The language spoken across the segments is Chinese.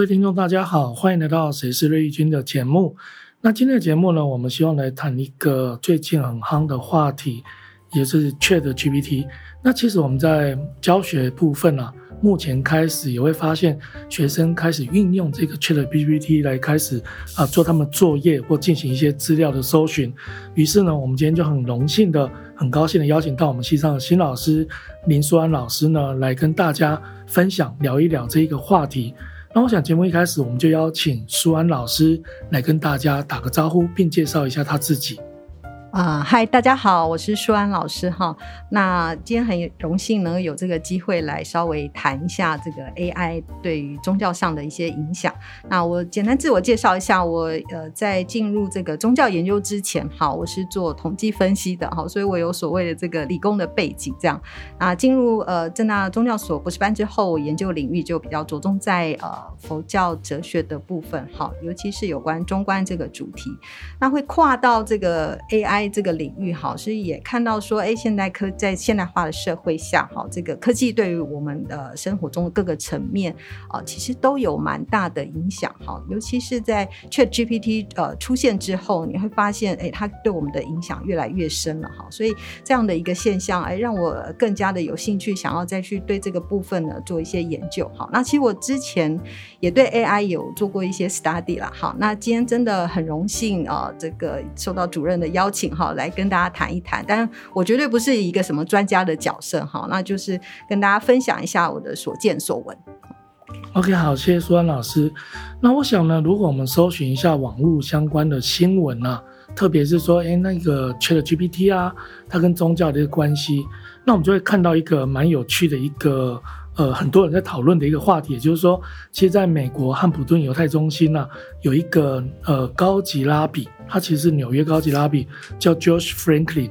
各位听众，大家好，欢迎来到谁是锐意君的节目。那今天的节目呢，我们希望来谈一个最近很夯的话题，也是 ChatGPT。那其实我们在教学部分啊，目前开始也会发现学生开始运用这个 ChatGPT 来开始啊做他们作业或进行一些资料的搜寻。于是呢，我们今天就很荣幸的、很高兴的邀请到我们系上的新老师林书安老师呢，来跟大家分享聊一聊这一个话题。那我想节目一开始我们就邀请舒安老师来跟大家打个招呼，并介绍一下他自己。啊，嗨，大家好，我是舒安老师哈。那今天很荣幸能有这个机会来稍微谈一下这个 AI 对于宗教上的一些影响。那我简单自我介绍一下，我呃在进入这个宗教研究之前，哈，我是做统计分析的哈，所以我有所谓的这个理工的背景。这样啊，进入呃正大宗教所博士班之后，研究领域就比较着重在呃佛教哲学的部分，哈，尤其是有关中观这个主题。那会跨到这个 AI。在这个领域，哈，所以也看到说，哎，现代科在现代化的社会下，哈，这个科技对于我们的生活中的各个层面啊，其实都有蛮大的影响，哈，尤其是在 ChatGPT 呃出现之后，你会发现，哎，它对我们的影响越来越深了，哈，所以这样的一个现象，哎，让我更加的有兴趣，想要再去对这个部分呢做一些研究，哈。那其实我之前也对 AI 有做过一些 study 了，好，那今天真的很荣幸啊，这个受到主任的邀请。好，来跟大家谈一谈，但我绝对不是一个什么专家的角色，哈，那就是跟大家分享一下我的所见所闻。OK，好，谢谢苏安老师。那我想呢，如果我们搜寻一下网络相关的新闻啊，特别是说，哎，那个 ChatGPT 啊，它跟宗教的一个关系，那我们就会看到一个蛮有趣的一个。呃，很多人在讨论的一个话题，也就是说，其实在美国汉普顿犹太中心呢、有一个呃高级拉比，他其实是纽约高级拉比，叫 Josh Franklin。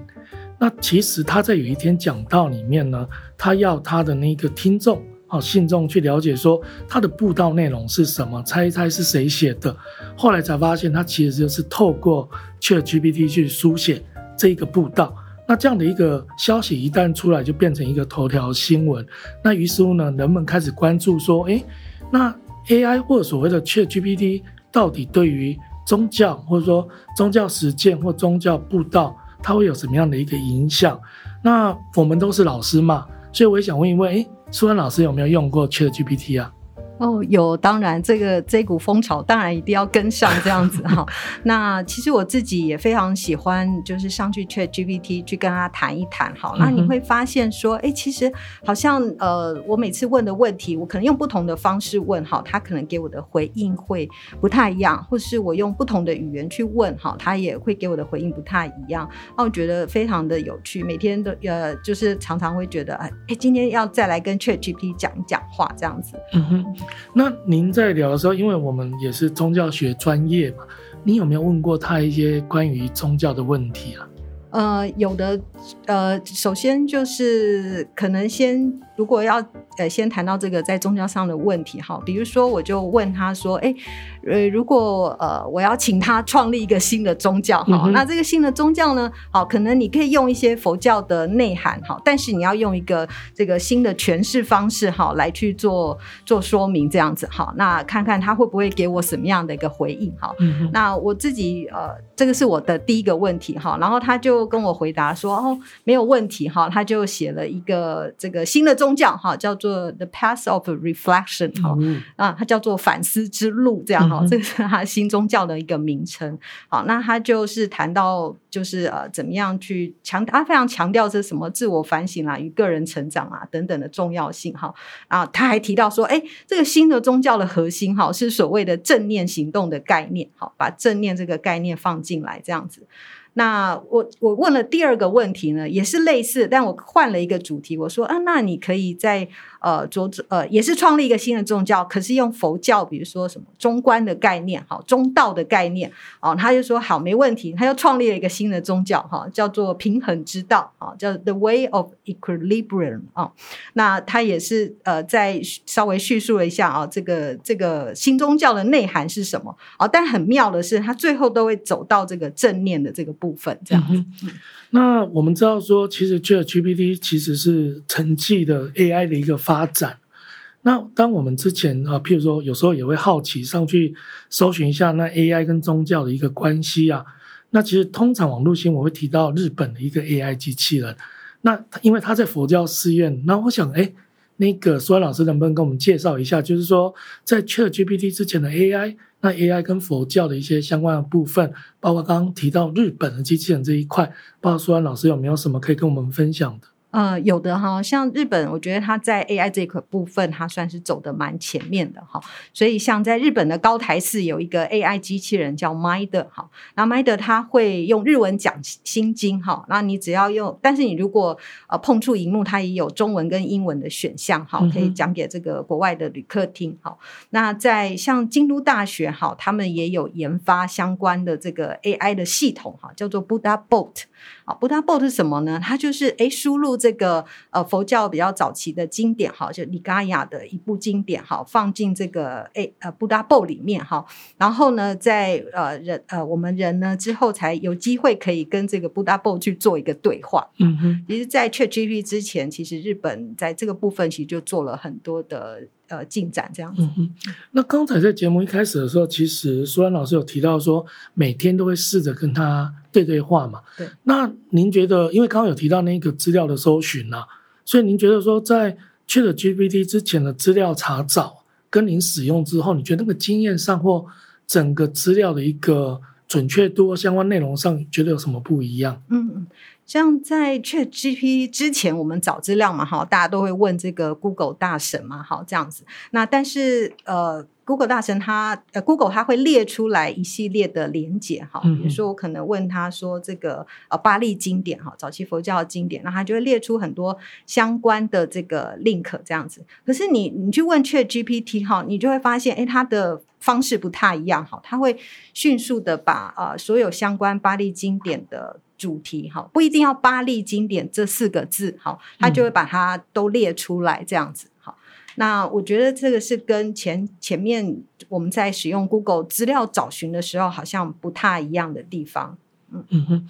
那其实他在有一天讲道里面呢，他要他的那个听众啊信众去了解说他的布道内容是什么，猜一猜是谁写的。后来才发现，他其实就是透过 ChatGPT 去书写这个布道。那这样的一个消息一旦出来，就变成一个头条新闻。那于是乎呢，人们开始关注说，诶，那 AI 或者所谓的 ChatGPT 到底对于宗教或者说宗教实践或宗教布道，它会有什么样的一个影响？那我们都是老师嘛，所以我也想问一问，诶，书安老师有没有用过 ChatGPT 啊？哦，有，当然这个这股风潮当然一定要跟上这样子哈。那其实我自己也非常喜欢，就是上去 ChatGPT 去跟他谈一谈哈。那你会发现说，哎、欸，其实好像呃，我每次问的问题，我可能用不同的方式问哈，他可能给我的回应会不太一样，或是我用不同的语言去问哈，他也会给我的回应不太一样。那我觉得非常的有趣，每天都呃，就是常常会觉得哎，哎，今天要再来跟 ChatGPT 讲一讲话这样子。嗯哼。那您在聊的时候，因为我们也是宗教学专业嘛，你有没有问过他一些关于宗教的问题啊？呃，有的，呃，首先就是可能先。如果要呃先谈到这个在宗教上的问题哈，比如说我就问他说，哎，呃，如果呃我要请他 创立一个新的宗教哈，嗯、那这个新的宗教呢，好，可能你可以用一些佛教的内涵哈，但是你要用一个这个新的诠释方式哈来去做做说明这样子哈，那看看他会不会给我什么样的一个回应哈。嗯、那我自己呃这个是我的第一个问题哈，然后他就跟我回答说哦没有问题哈，他就写了一个这个新的宗。宗教哈叫做 The Path of Reflection 哈、嗯、啊，它叫做反思之路这样哈，嗯、这个是他新宗教的一个名称。好，那他就是谈到就是呃怎么样去强，他非常强调是什么自我反省啊与个人成长啊等等的重要性哈啊，他还提到说，哎，这个新的宗教的核心哈是所谓的正念行动的概念，好，把正念这个概念放进来这样子。那我我问了第二个问题呢，也是类似，但我换了一个主题。我说啊，那你可以在呃着呃也是创立一个新的宗教，可是用佛教，比如说什么中观的概念，好中道的概念，哦，他就说好没问题，他又创立了一个新的宗教，哈，叫做平衡之道，啊，叫 The Way of Equilibrium 啊。那他也是呃在稍微叙述了一下啊，这个这个新宗教的内涵是什么啊？但很妙的是，他最后都会走到这个正念的这个。部分这样、嗯，那我们知道说，其实 ChatGPT 其实是沉寂的 AI 的一个发展。那当我们之前啊，譬如说有时候也会好奇上去搜寻一下那 AI 跟宗教的一个关系啊。那其实通常网络新闻会提到日本的一个 AI 机器人，那因为他在佛教寺院，那我想，哎，那个苏安老师能不能跟我们介绍一下，就是说在 ChatGPT 之前的 AI，那 AI 跟佛教的一些相关的部分，包括刚刚提到日本的机器人这一块，不知道苏安老师有没有什么可以跟我们分享的？呃，有的哈，像日本，我觉得它在 AI 这个部分，它算是走的蛮前面的哈。所以像在日本的高台寺有一个 AI 机器人叫 Mind 哈，那 Mind 它会用日文讲心经哈，那你只要用，但是你如果呃碰触荧幕，它也有中文跟英文的选项哈，可以讲给这个国外的旅客听哈。那在像京都大学哈，他们也有研发相关的这个 AI 的系统哈，叫做 Buddha Bot。啊，Buddha Bot 是什么呢？它就是诶输入这个呃佛教比较早期的经典哈，就尼嘎雅的一部经典哈，放进这个诶呃 Buddha Bot 里面哈，然后呢，在呃人呃我们人呢之后才有机会可以跟这个 Buddha Bot 去做一个对话。嗯哼，其实，在 ChatGPT 之前，其实日本在这个部分其实就做了很多的。呃，进展这样子。嗯，那刚才在节目一开始的时候，其实苏安老师有提到说，每天都会试着跟他对对话嘛。对。那您觉得，因为刚刚有提到那个资料的搜寻啊，所以您觉得说，在 ChatGPT 之前的资料查找，跟您使用之后，你觉得那个经验上或整个资料的一个准确度、相关内容上，觉得有什么不一样？嗯嗯。像在 Chat G P 之前，我们找资料嘛，哈，大家都会问这个 Google 大神嘛，哈，这样子。那但是呃，Google 大神他呃，Google 他会列出来一系列的连结，哈，比如说我可能问他说这个呃巴利经典哈，早期佛教的经典，那他就会列出很多相关的这个 link 这样子。可是你你去问 ChatGPT 哈，你就会发现，哎，它的方式不太一样，哈，他会迅速的把呃所有相关巴利经典的。主题哈，不一定要巴利经典这四个字哈，他就会把它都列出来这样子哈。那我觉得这个是跟前前面我们在使用 Google 资料找寻的时候好像不太一样的地方。嗯嗯哼，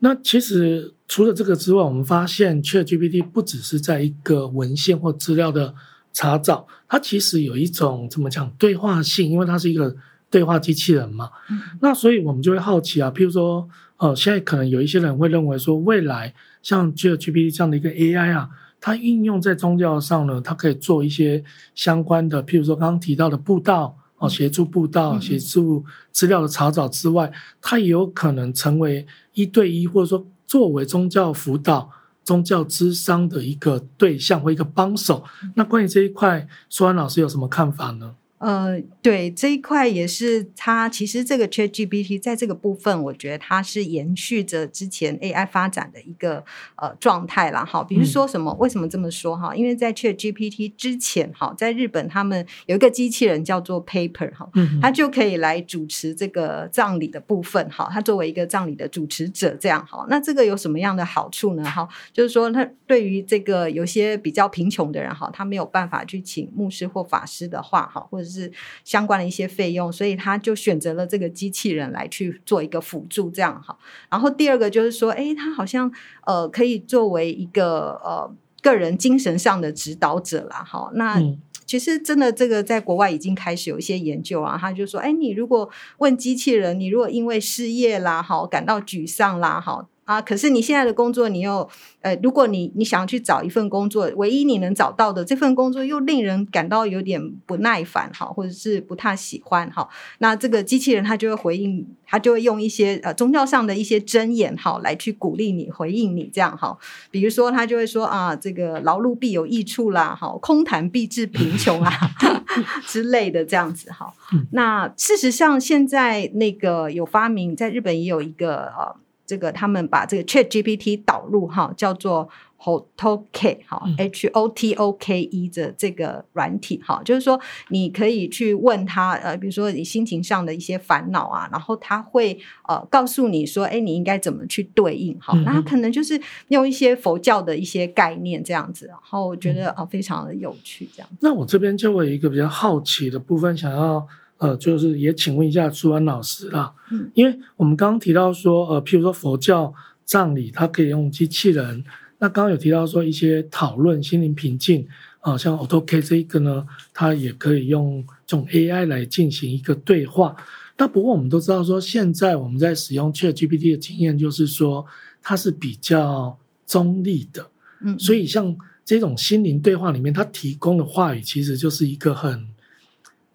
那其实除了这个之外，我们发现 ChatGPT 不只是在一个文献或资料的查找，它其实有一种怎么讲对话性，因为它是一个对话机器人嘛。嗯，那所以我们就会好奇啊，譬如说。呃，现在可能有一些人会认为说，未来像 ChatGPT 这样的一个 AI 啊，它应用在宗教上呢，它可以做一些相关的，譬如说刚刚提到的布道哦，协助布道、协助资料的查找之外，它也有可能成为一对一，或者说作为宗教辅导、宗教咨商的一个对象或一个帮手。那关于这一块，苏安老师有什么看法呢？呃，对这一块也是它，其实这个 ChatGPT 在这个部分，我觉得它是延续着之前 AI 发展的一个呃状态啦。哈，比如说什么？为什么这么说？哈，因为在 ChatGPT 之前，哈，在日本他们有一个机器人叫做 Paper，哈，它就可以来主持这个葬礼的部分，哈，它作为一个葬礼的主持者，这样哈。那这个有什么样的好处呢？哈，就是说，它对于这个有些比较贫穷的人，哈，他没有办法去请牧师或法师的话，哈，或者是相关的一些费用，所以他就选择了这个机器人来去做一个辅助，这样哈。然后第二个就是说，诶，他好像呃可以作为一个呃个人精神上的指导者啦。哈。那其实真的这个在国外已经开始有一些研究啊，他就说，诶，你如果问机器人，你如果因为失业啦，哈，感到沮丧啦，哈。啊！可是你现在的工作，你又呃，如果你你想要去找一份工作，唯一你能找到的这份工作又令人感到有点不耐烦哈，或者是不太喜欢哈，那这个机器人它就会回应，它就会用一些呃宗教上的一些箴言哈来去鼓励你，回应你这样哈。比如说，他就会说啊，这个劳碌必有益处啦，哈，空谈必致贫穷啊 之类的这样子哈。那事实上，现在那个有发明，在日本也有一个呃。这个他们把这个 ChatGPT 导入哈，叫做 Hotoke 哈，H O T O K E 的这个软体哈，就是说你可以去问他呃，比如说你心情上的一些烦恼啊，然后他会呃告诉你说，哎，你应该怎么去对应哈，那他可能就是用一些佛教的一些概念这样子，然后我觉得啊非常的有趣这样。那我这边就有一个比较好奇的部分，想要。呃，就是也请问一下朱安老师啦，嗯，因为我们刚刚提到说，呃，譬如说佛教葬礼，它可以用机器人。那刚刚有提到说一些讨论心灵平静，啊，像 AutoK 这一个呢，它也可以用这种 AI 来进行一个对话。那不过我们都知道说，现在我们在使用 ChatGPT 的经验就是说，它是比较中立的。嗯，所以像这种心灵对话里面，它提供的话语其实就是一个很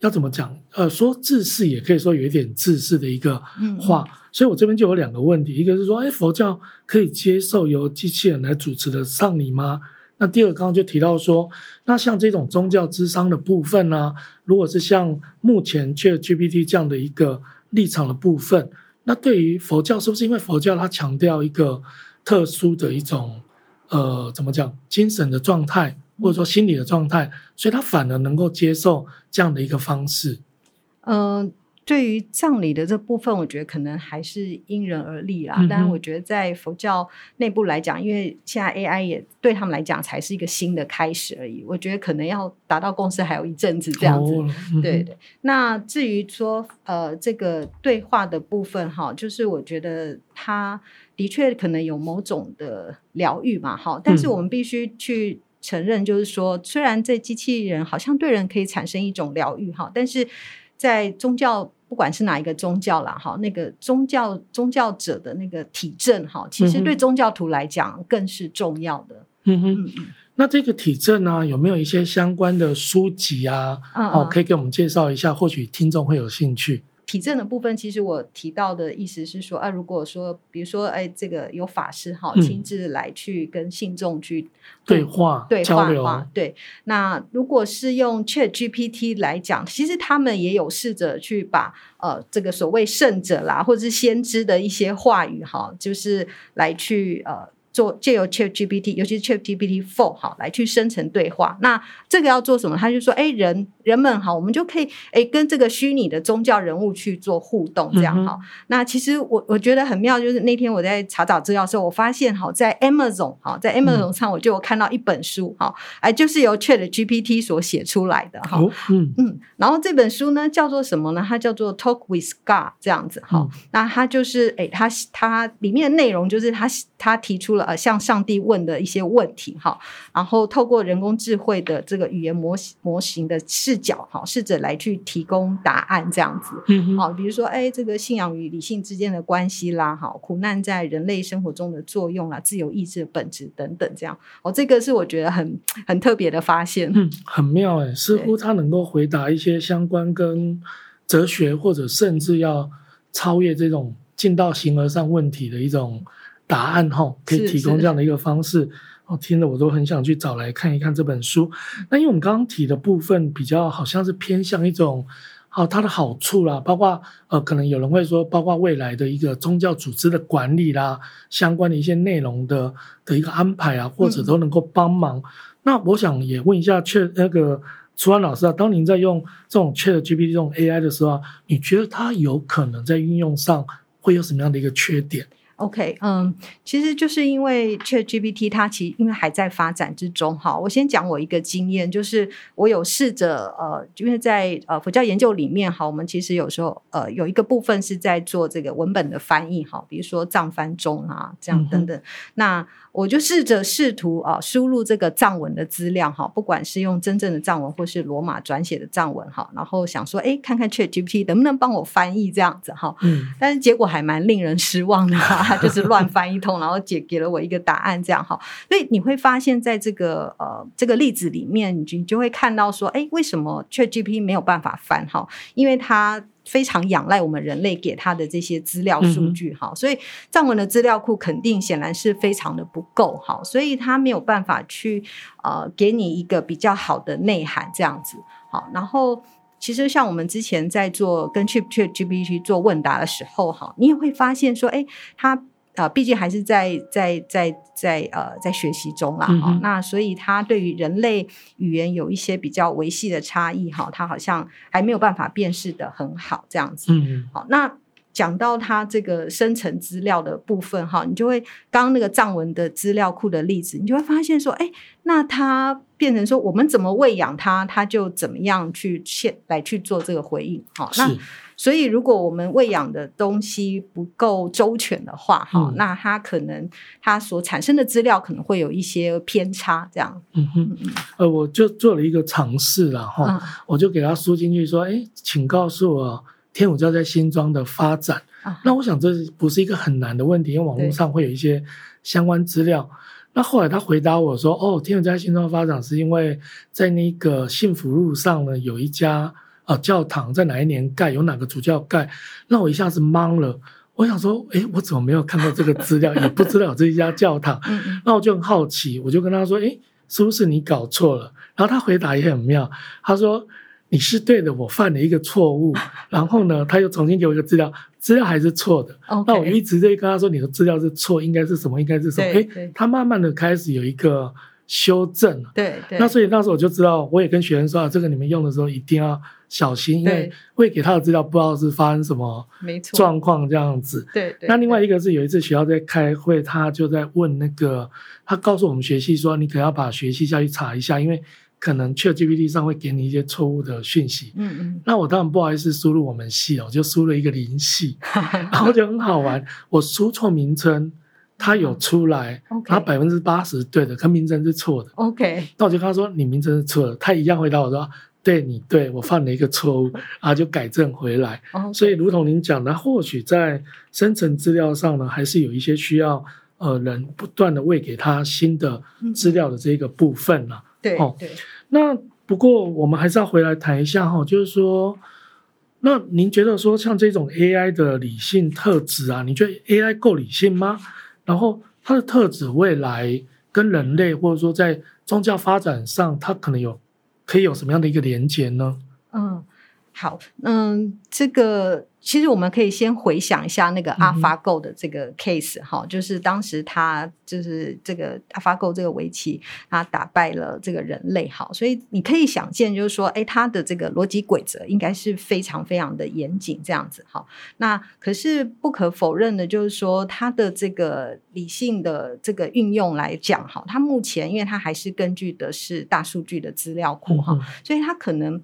要怎么讲？呃，说自私也可以说有一点自私的一个话。嗯，所以我这边就有两个问题，一个是说，哎，佛教可以接受由机器人来主持的丧礼吗？那第二个刚刚就提到说，那像这种宗教之商的部分呢、啊，如果是像目前 ChatGPT 这样的一个立场的部分，那对于佛教是不是因为佛教它强调一个特殊的一种呃怎么讲精神的状态，或者说心理的状态，所以他反而能够接受这样的一个方式？嗯、呃。对于葬礼的这部分，我觉得可能还是因人而异啦。但我觉得在佛教内部来讲，因为现在 AI 也对他们来讲才是一个新的开始而已。我觉得可能要达到共识还有一阵子这样子。哦嗯、对对。那至于说呃这个对话的部分哈，就是我觉得他的确可能有某种的疗愈嘛哈。但是我们必须去承认，就是说虽然这机器人好像对人可以产生一种疗愈哈，但是。在宗教，不管是哪一个宗教啦，哈，那个宗教宗教者的那个体证，哈，其实对宗教徒来讲更是重要的。嗯哼，那这个体证呢，有没有一些相关的书籍啊？嗯嗯哦，可以给我们介绍一下，或许听众会有兴趣。体证的部分，其实我提到的意思是说，啊，如果说，比如说，哎，这个有法师哈，亲自来去跟信众去对话、对话交流，对。那如果是用 ChatGPT 来讲，其实他们也有试着去把呃这个所谓圣者啦，或者是先知的一些话语哈，就是来去呃。做借由 ChatGPT，尤其是 ChatGPT Four 好来去生成对话。那这个要做什么？他就说：哎，人人们哈，我们就可以哎跟这个虚拟的宗教人物去做互动，这样哈。嗯、那其实我我觉得很妙，就是那天我在查找资料的时候，我发现哈在 Amazon 哈在 Amazon 上，我就有看到一本书哈，哎就是由 ChatGPT 所写出来的哈。嗯嗯，然后这本书呢叫做什么呢？它叫做 Talk with God 这样子哈。嗯、那它就是哎，它它里面的内容就是它它提出了。呃，向上帝问的一些问题哈，然后透过人工智慧的这个语言模型模型的视角哈，试着来去提供答案这样子。嗯，好，比如说，哎，这个信仰与理性之间的关系啦，哈，苦难在人类生活中的作用啦，自由意志的本质等等，这样。哦，这个是我觉得很很特别的发现。嗯，很妙哎，似乎他能够回答一些相关跟哲学或者甚至要超越这种进到形而上问题的一种。答案哈，可以提供这样的一个方式，我听了我都很想去找来看一看这本书。那因为我们刚刚提的部分比较好像是偏向一种，好它的好处啦，包括呃，可能有人会说，包括未来的一个宗教组织的管理啦，相关的一些内容的的一个安排啊，或者都能够帮忙。嗯、那我想也问一下，确那个楚安老师啊，当您在用这种 ChatGPT 这种 AI 的时候，你觉得它有可能在运用上会有什么样的一个缺点？OK，嗯，其实就是因为 ChatGPT 它其实因为还在发展之中哈。我先讲我一个经验，就是我有试着呃，因为在呃佛教研究里面哈，我们其实有时候呃有一个部分是在做这个文本的翻译哈，比如说藏翻中啊这样等等。嗯、那我就试着试图啊输入这个藏文的资料哈，不管是用真正的藏文或是罗马转写的藏文哈，然后想说哎，看看 ChatGPT 能不能帮我翻译这样子哈。嗯。但是结果还蛮令人失望的。他就是乱翻一通，然后解给了我一个答案，这样哈。所以你会发现在这个呃这个例子里面，你就你就会看到说，哎，为什么 ChatGPT 没有办法翻哈？因为它非常仰赖我们人类给它的这些资料数据哈。嗯、所以藏文的资料库肯定显然是非常的不够哈，所以它没有办法去呃给你一个比较好的内涵这样子好，然后。其实像我们之前在做跟 ChatGPT 做问答的时候，哈，你也会发现说，哎，它呃，毕竟还是在在在在呃在学习中啦，哈、那所以它对于人类语言有一些比较维系的差异，哈，它好像还没有办法辨识的很好，这样子，嗯哼，好，那。讲到它这个生成资料的部分哈，你就会刚刚那个藏文的资料库的例子，你就会发现说，哎，那它变成说我们怎么喂养它，它就怎么样去现来去做这个回应。好，是那所以如果我们喂养的东西不够周全的话，哈、嗯，那它可能它所产生的资料可能会有一些偏差，这样。嗯哼，呃，我就做了一个尝试了哈，嗯、我就给他输进去说，哎，请告诉我天主教在新庄的发展。嗯、那我想这不是一个很难的问题，因为网络上会有一些相关资料。那后来他回答我说：“哦，天主教新庄发展是因为在那个幸福路上呢，有一家啊教堂在哪一年盖，有哪个主教盖。”那我一下子懵了，我想说：“诶，我怎么没有看到这个资料，也不知道有这一家教堂？”那我就很好奇，我就跟他说：“诶，是不是你搞错了？”然后他回答也很妙，他说。你是对的，我犯了一个错误，然后呢，他又重新给我一个资料，资料还是错的。那我一直在跟他说，你的资料是错，应该是什么？应该是什么？诶，他慢慢的开始有一个修正。对对。那所以那时候我就知道，我也跟学生说啊，这个你们用的时候一定要小心，因为会给他的资料不知道是发生什么状况这样子。对对。那另外一个是有一次学校在开会，他就在问那个，他告诉我们学系说，你可能要把学系下去查一下，因为。可能 ChatGPT 上会给你一些错误的讯息，嗯嗯，那我当然不好意思输入我们系哦，就输了一个零系，然后就很好玩，我输错名称，它有出来，它百分之八十对的，可名称是错的，OK，那我就跟他说你名称是错的，他一样回答我说对你对我犯了一个错误，然 后就改正回来.所以如同您讲的，或许在生成资料上呢，还是有一些需要呃人不断的喂给他新的资料的这个部分呢。对，对，那不过我们还是要回来谈一下哈，就是说，那您觉得说像这种 AI 的理性特质啊，你觉得 AI 够理性吗？然后它的特质未来跟人类或者说在宗教发展上，它可能有可以有什么样的一个连接呢？嗯，好，嗯，这个。其实我们可以先回想一下那个 AlphaGo 的这个 case 哈、嗯，就是当时他就是这个 AlphaGo 这个围棋，他打败了这个人类哈，所以你可以想见，就是说，哎，他的这个逻辑规则应该是非常非常的严谨这样子哈。那可是不可否认的，就是说他的这个理性的这个运用来讲哈，他目前因为他还是根据的是大数据的资料库哈，嗯、所以他可能。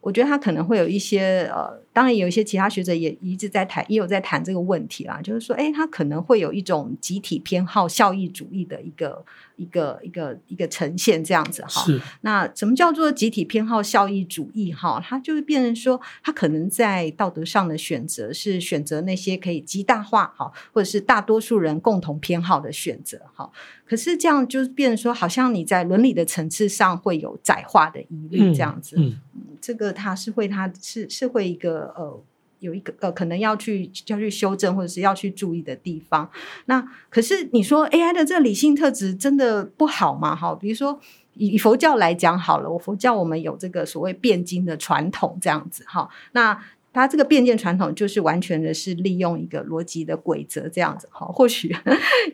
我觉得他可能会有一些呃，当然有一些其他学者也一直在谈，也有在谈这个问题啦，就是说，哎，他可能会有一种集体偏好效益主义的一个一个一个一个呈现这样子哈。是。那什么叫做集体偏好效益主义哈？它就是变成说，他可能在道德上的选择是选择那些可以极大化哈，或者是大多数人共同偏好的选择哈。可是这样就是变成说，好像你在伦理的层次上会有窄化的疑虑这样子。嗯。嗯这个它是会，它是是会一个呃，有一个呃，可能要去要去修正或者是要去注意的地方。那可是你说 AI 的这个理性特质真的不好吗？哈，比如说以佛教来讲好了，我佛教我们有这个所谓辩经的传统这样子哈，那。它这个辩证传统就是完全的是利用一个逻辑的规则这样子哈，或许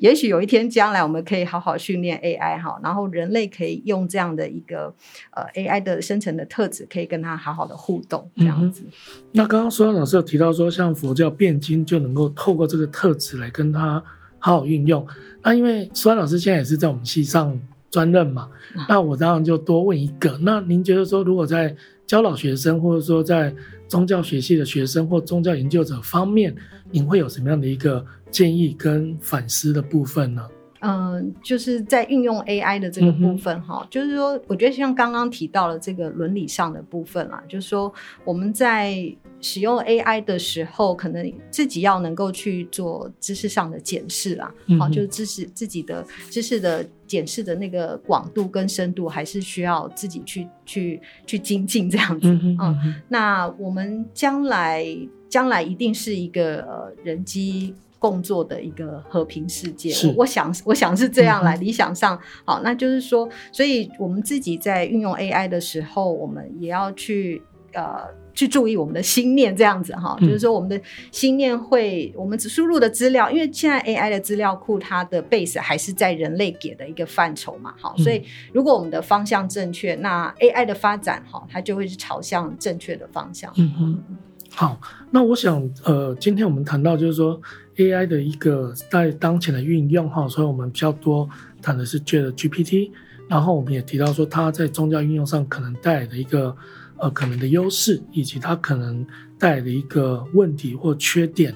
也许有一天将来我们可以好好训练 AI 哈，然后人类可以用这样的一个呃 AI 的生成的特质，可以跟它好好的互动这样子。嗯、那刚刚苏安老师有提到说，像佛教辩经就能够透过这个特质来跟它好好运用。那因为苏安老师现在也是在我们系上专任嘛，那我当然就多问一个，那您觉得说如果在教导学生，或者说在宗教学系的学生或宗教研究者方面，您会有什么样的一个建议跟反思的部分呢？嗯，就是在运用 AI 的这个部分哈，嗯、就是说，我觉得像刚刚提到了这个伦理上的部分啦，就是说我们在使用 AI 的时候，可能自己要能够去做知识上的检视啦，好、嗯，就是知识自己的知识的检视的那个广度跟深度，还是需要自己去去去精进这样子。嗯，那我们将来将来一定是一个呃人机。共作的一个和平世界，是我想，我想是这样来。嗯、理想上，好，那就是说，所以我们自己在运用 AI 的时候，我们也要去呃去注意我们的心念，这样子哈，嗯、就是说我们的心念会，我们只输入的资料，因为现在 AI 的资料库它的 base 还是在人类给的一个范畴嘛，好，所以如果我们的方向正确，那 AI 的发展哈，它就会是朝向正确的方向。嗯哼，好，那我想呃，今天我们谈到就是说。AI 的一个在当前的运用哈，所以我们比较多谈的是 ChatGPT，然后我们也提到说它在宗教运用上可能带来的一个呃可能的优势，以及它可能带来的一个问题或缺点。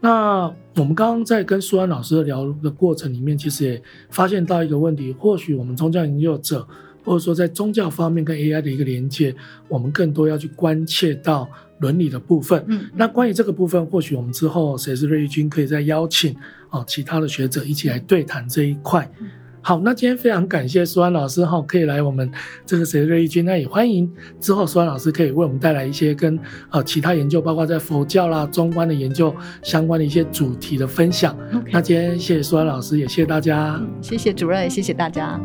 那我们刚刚在跟苏安老师的聊的过程里面，其实也发现到一个问题，或许我们宗教研究者，或者说在宗教方面跟 AI 的一个连接，我们更多要去关切到伦理的部分。嗯，那关于这个部分，或许我们之后谁是锐利君可以再邀请啊其他的学者一起来对谈这一块。好，那今天非常感谢苏安老师哈，可以来我们这个谁是锐利君，那也欢迎之后苏安老师可以为我们带来一些跟呃其他研究，包括在佛教啦、中观的研究相关的一些主题的分享。那今天谢谢苏安老师，也谢谢大家。嗯，谢谢主任，谢谢大家。